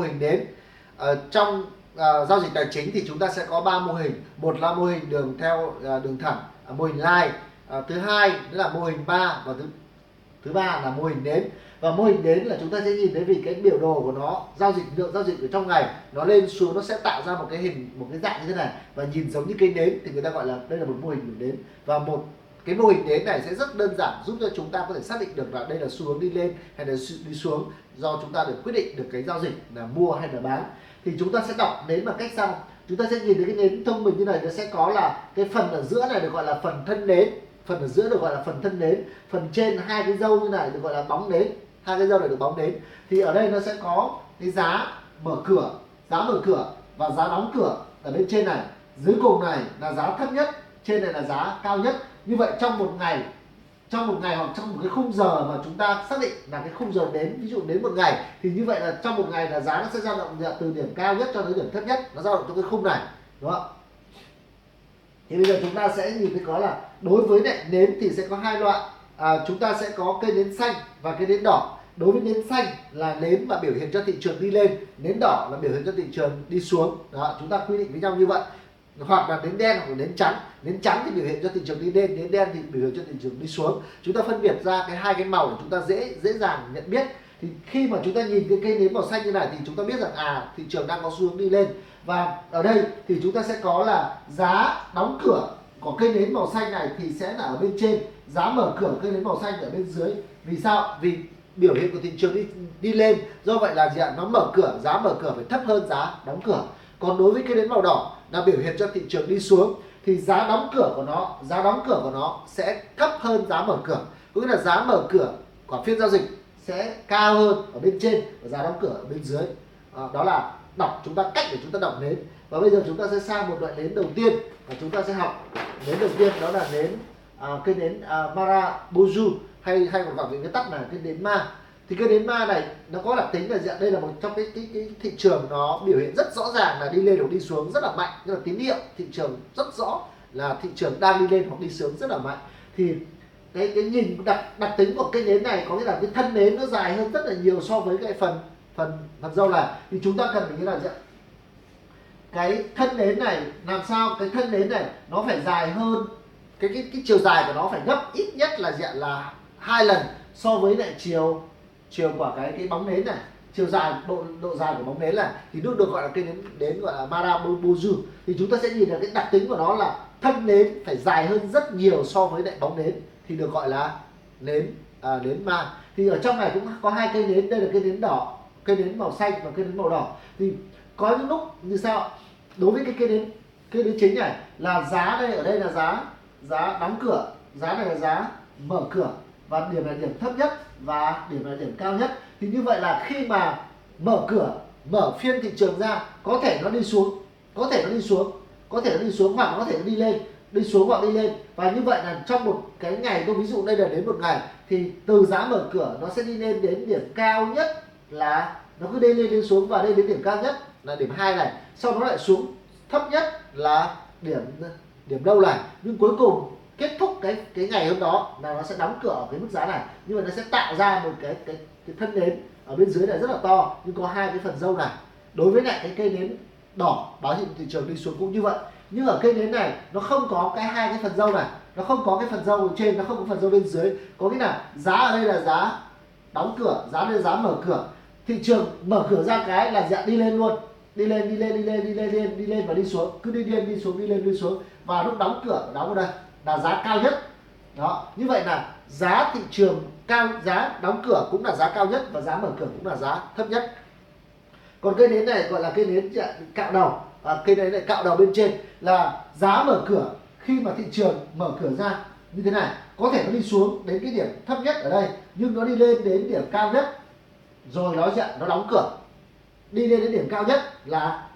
mô hình đến. Ờ, trong uh, giao dịch tài chính thì chúng ta sẽ có ba mô hình. Một là mô hình đường theo uh, đường thẳng à, mô hình line. Uh, thứ hai là mô hình ba và thứ thứ ba là mô hình nến và mô hình nến là chúng ta sẽ nhìn thấy vì cái biểu đồ của nó giao dịch lượng giao dịch ở trong ngày nó lên xuống nó sẽ tạo ra một cái hình một cái dạng như thế này. Và nhìn giống như cây nến thì người ta gọi là đây là một mô hình đến. Nến và một cái mô hình nến này sẽ rất đơn giản, giúp cho chúng ta có thể xác định được là đây là xu hướng đi lên hay là đi xuống do chúng ta được quyết định được cái giao dịch là mua hay là bán. Thì chúng ta sẽ đọc nến bằng cách sau. Chúng ta sẽ nhìn thấy cái nến thông minh như này, nó sẽ có là cái phần ở giữa này được gọi là phần thân nến. Phần ở giữa được gọi là phần thân nến. Phần trên hai cái dâu như này được gọi là bóng nến. Hai cái dâu này được bóng nến. Thì ở đây nó sẽ có cái giá mở cửa, giá mở cửa và giá đóng cửa ở bên trên này. Dưới cùng này là giá thấp nhất trên này là giá cao nhất. Như vậy trong một ngày trong một ngày hoặc trong một cái khung giờ mà chúng ta xác định là cái khung giờ đến ví dụ đến một ngày thì như vậy là trong một ngày là giá nó sẽ dao động từ điểm cao nhất cho đến điểm thấp nhất. Nó dao động trong cái khung này đúng không thì bây giờ chúng ta sẽ nhìn thấy có là đối với lại nến thì sẽ có hai loại. À, chúng ta sẽ có cây nến xanh và cây nến đỏ. Đối với nến xanh là nến mà biểu hiện cho thị trường đi lên nến đỏ là biểu hiện cho thị trường đi xuống. Đó chúng ta quy định với nhau như vậy hoặc là nến đen hoặc là nến trắng. Nến trắng thì biểu hiện cho thị trường đi lên nến đen thì biểu hiện cho thị trường đi xuống. Chúng ta phân biệt ra cái hai cái màu để chúng ta dễ dễ dàng nhận biết. Thì khi mà chúng ta nhìn cái cây nến màu xanh như này thì chúng ta biết rằng à thị trường đang có xu hướng đi lên. Và ở đây thì chúng ta sẽ có là giá đóng cửa của cây nến màu xanh này thì sẽ là ở bên trên. Giá mở cửa cây nến màu xanh ở bên dưới. Vì sao? Vì biểu hiện của thị trường đi đi lên. Do vậy là gì ạ? Nó mở cửa, giá mở cửa phải thấp hơn giá đóng cửa còn đối với cây nến màu đỏ là biểu hiện cho thị trường đi xuống thì giá đóng cửa của nó giá đóng cửa của nó sẽ thấp hơn giá mở cửa. Có nghĩa là giá mở cửa của phiên giao dịch sẽ cao hơn ở bên trên và giá đóng cửa ở bên dưới. À, đó là đọc chúng ta cách để chúng ta đọc nến. Và bây giờ chúng ta sẽ sang một loại nến đầu tiên và chúng ta sẽ học nến đầu tiên đó là nến à, cây nến à, Mara hay hay còn gọi với cái tắt là cây nến ma thì cây nến ma này nó có đặc tính là dạng đây là một trong cái, cái cái thị trường nó biểu hiện rất rõ ràng là đi lên hoặc đi xuống rất là mạnh. Tức là tín hiệu thị trường rất rõ là thị trường đang đi lên hoặc đi xuống rất là mạnh. Thì cái cái nhìn đặc đặc tính của cây nến này có nghĩa là cái thân nến nó dài hơn rất là nhiều so với cái phần phần phần dâu này thì chúng ta cần phải như là gì cái thân nến này làm sao cái thân nến này nó phải dài hơn cái cái cái chiều dài của nó phải gấp ít nhất là diện là hai lần so với lại chiều chiều của cái cái bóng nến này chiều dài độ độ dài của bóng nến là thì nước được gọi là cây nến đến gọi là marabuju thì chúng ta sẽ nhìn được cái đặc tính của nó là thân nến phải dài hơn rất nhiều so với lại bóng nến thì được gọi là nến à, nến ma. Thì ở trong này cũng có hai cây nến đây là cây nến đỏ cây nến màu xanh và cây nến màu đỏ. Thì có những lúc như sao đối với cái cây nến cây nến chính này là giá đây ở đây là giá giá đóng cửa giá này là giá mở cửa và điểm này điểm thấp nhất và điểm này điểm cao nhất. Thì như vậy là khi mà mở cửa, mở phiên thị trường ra, có thể nó đi xuống, có thể nó đi xuống, có thể nó đi xuống hoặc có thể nó đi lên, đi xuống hoặc đi lên. Và như vậy là trong một cái ngày, tôi ví dụ đây là đến một ngày, thì từ giá mở cửa nó sẽ đi lên đến điểm cao nhất là nó cứ đi lên đi xuống và đây đến điểm cao nhất là điểm hai này. Sau đó lại xuống thấp nhất là điểm điểm đâu này. Nhưng cuối cùng kết thúc cái cái ngày hôm đó là nó sẽ đóng cửa ở cái mức giá này. Như vậy nó sẽ tạo ra một cái cái cái thân nến ở bên dưới này rất là to, nhưng có hai cái phần dâu này. Đối với lại cái cây nến đỏ báo hiệu thị trường đi xuống cũng như vậy. Nhưng ở cây nến này nó không có cái hai cái phần dâu này. Nó không có cái phần dâu ở trên, nó không có phần dâu bên dưới. Có nghĩa là giá ở đây là giá đóng cửa, giá đây là giá mở cửa. Thị trường mở cửa ra cái là dạng đi lên luôn. Đi lên đi lên đi lên đi lên đi lên đi lên và đi xuống. Cứ đi lên, đi xuống, đi lên, đi xuống. Và lúc đóng cửa, đóng ở đây là giá cao nhất. Đó như vậy là giá thị trường cao giá đóng cửa cũng là giá cao nhất và giá mở cửa cũng là giá thấp nhất. Còn cây nến này gọi là cây nến cạo đầu. À, cây nến này cạo đầu bên trên là giá mở cửa. Khi mà thị trường mở cửa ra như thế này có thể nó đi xuống đến cái điểm thấp nhất ở đây nhưng nó đi lên đến điểm cao nhất. Rồi nó sẽ nó đóng cửa. Đi lên đến điểm cao nhất là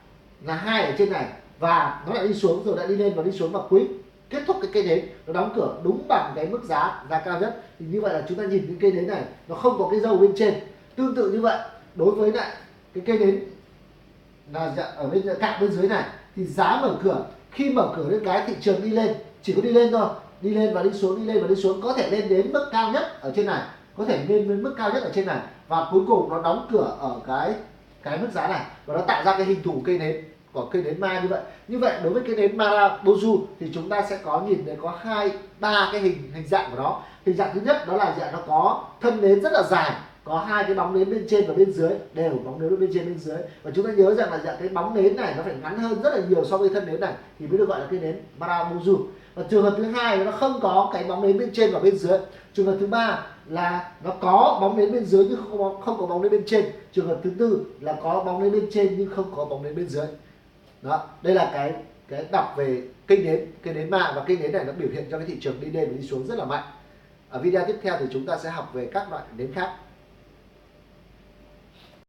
là hai ở trên này và nó lại đi xuống rồi lại đi lên và đi xuống và cuối kết thúc cái cây nến nó đóng cửa đúng bằng cái mức giá giá cao nhất. Thì như vậy là chúng ta nhìn cái cây nến này, nó không có cái dâu bên trên. Tương tự như vậy, đối với lại cái cây nến là dạ, ở bên dạ, cạnh bên dưới này, thì giá mở cửa, khi mở cửa lên cái thị trường đi lên, chỉ có đi lên thôi. Đi lên và đi xuống, đi lên và đi xuống, có thể lên đến mức cao nhất ở trên này, có thể lên đến mức cao nhất ở trên này. Và cuối cùng nó đóng cửa ở cái cái mức giá này, và nó tạo ra cái hình thù cây nến của cây nến ma như vậy. Như vậy đối với cây nến Marabozu thì chúng ta sẽ có nhìn thấy có hai ba cái hình hình dạng của nó. Hình dạng thứ nhất đó là dạng nó có thân nến rất là dài có hai cái bóng nến bên trên và bên dưới đều bóng nến bên trên bên dưới. Và chúng ta nhớ rằng là dạng cái bóng nến này nó phải ngắn hơn rất là nhiều so với thân nến này thì mới được gọi là cây nến Marabozu. Và trường hợp thứ hai nó không có cái bóng nến bên trên và bên dưới. Trường hợp thứ ba là nó có bóng nến bên dưới nhưng không có, không có bóng nến bên trên. Trường hợp thứ tư là có bóng nến bên trên nhưng không có bóng nến bên dưới đó, đây là cái cái đọc về kênh nến kênh nến mạng và kênh nến này nó biểu hiện cho cái thị trường đi lên và đi xuống rất là mạnh. Ở video tiếp theo thì chúng ta sẽ học về các loại nến khác.